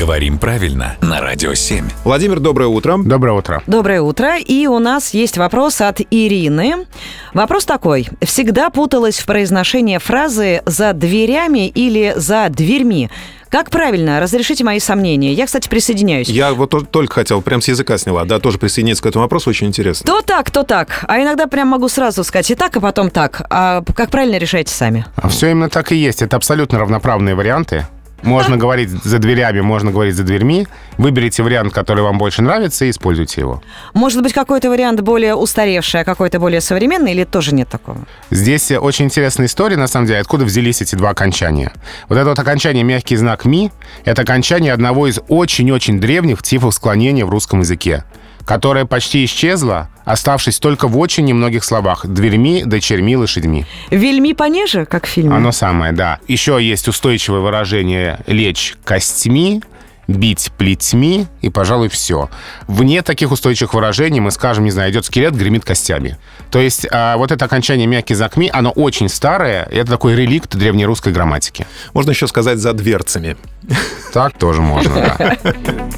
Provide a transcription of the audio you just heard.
Говорим правильно на Радио 7. Владимир, доброе утро. Доброе утро. Доброе утро. И у нас есть вопрос от Ирины. Вопрос такой. Всегда путалась в произношении фразы «за дверями» или «за дверьми». Как правильно? Разрешите мои сомнения. Я, кстати, присоединяюсь. Я вот то- только хотел, прям с языка сняла, да, тоже присоединиться к этому вопросу, очень интересно. То так, то так. А иногда прям могу сразу сказать и так, и потом так. А как правильно решайте сами. А все именно так и есть. Это абсолютно равноправные варианты. Можно говорить за дверями, можно говорить за дверьми. Выберите вариант, который вам больше нравится, и используйте его. Может быть, какой-то вариант более устаревший, а какой-то более современный, или тоже нет такого? Здесь очень интересная история, на самом деле, откуда взялись эти два окончания. Вот это вот окончание мягкий знак «ми» — это окончание одного из очень-очень древних типов склонения в русском языке, которое почти исчезло, оставшись только в очень немногих словах — дверьми, дочерьми, лошадьми. Вельми понеже, как в фильме? Оно самое, да. Еще есть устойчивое выражение «лечь костьми», бить плетьми и, пожалуй, все. Вне таких устойчивых выражений мы скажем, не знаю, идет скелет, гремит костями. То есть а, вот это окончание мягкий закми, оно очень старое, и это такой реликт древнерусской грамматики. Можно еще сказать за дверцами. Так тоже можно, да.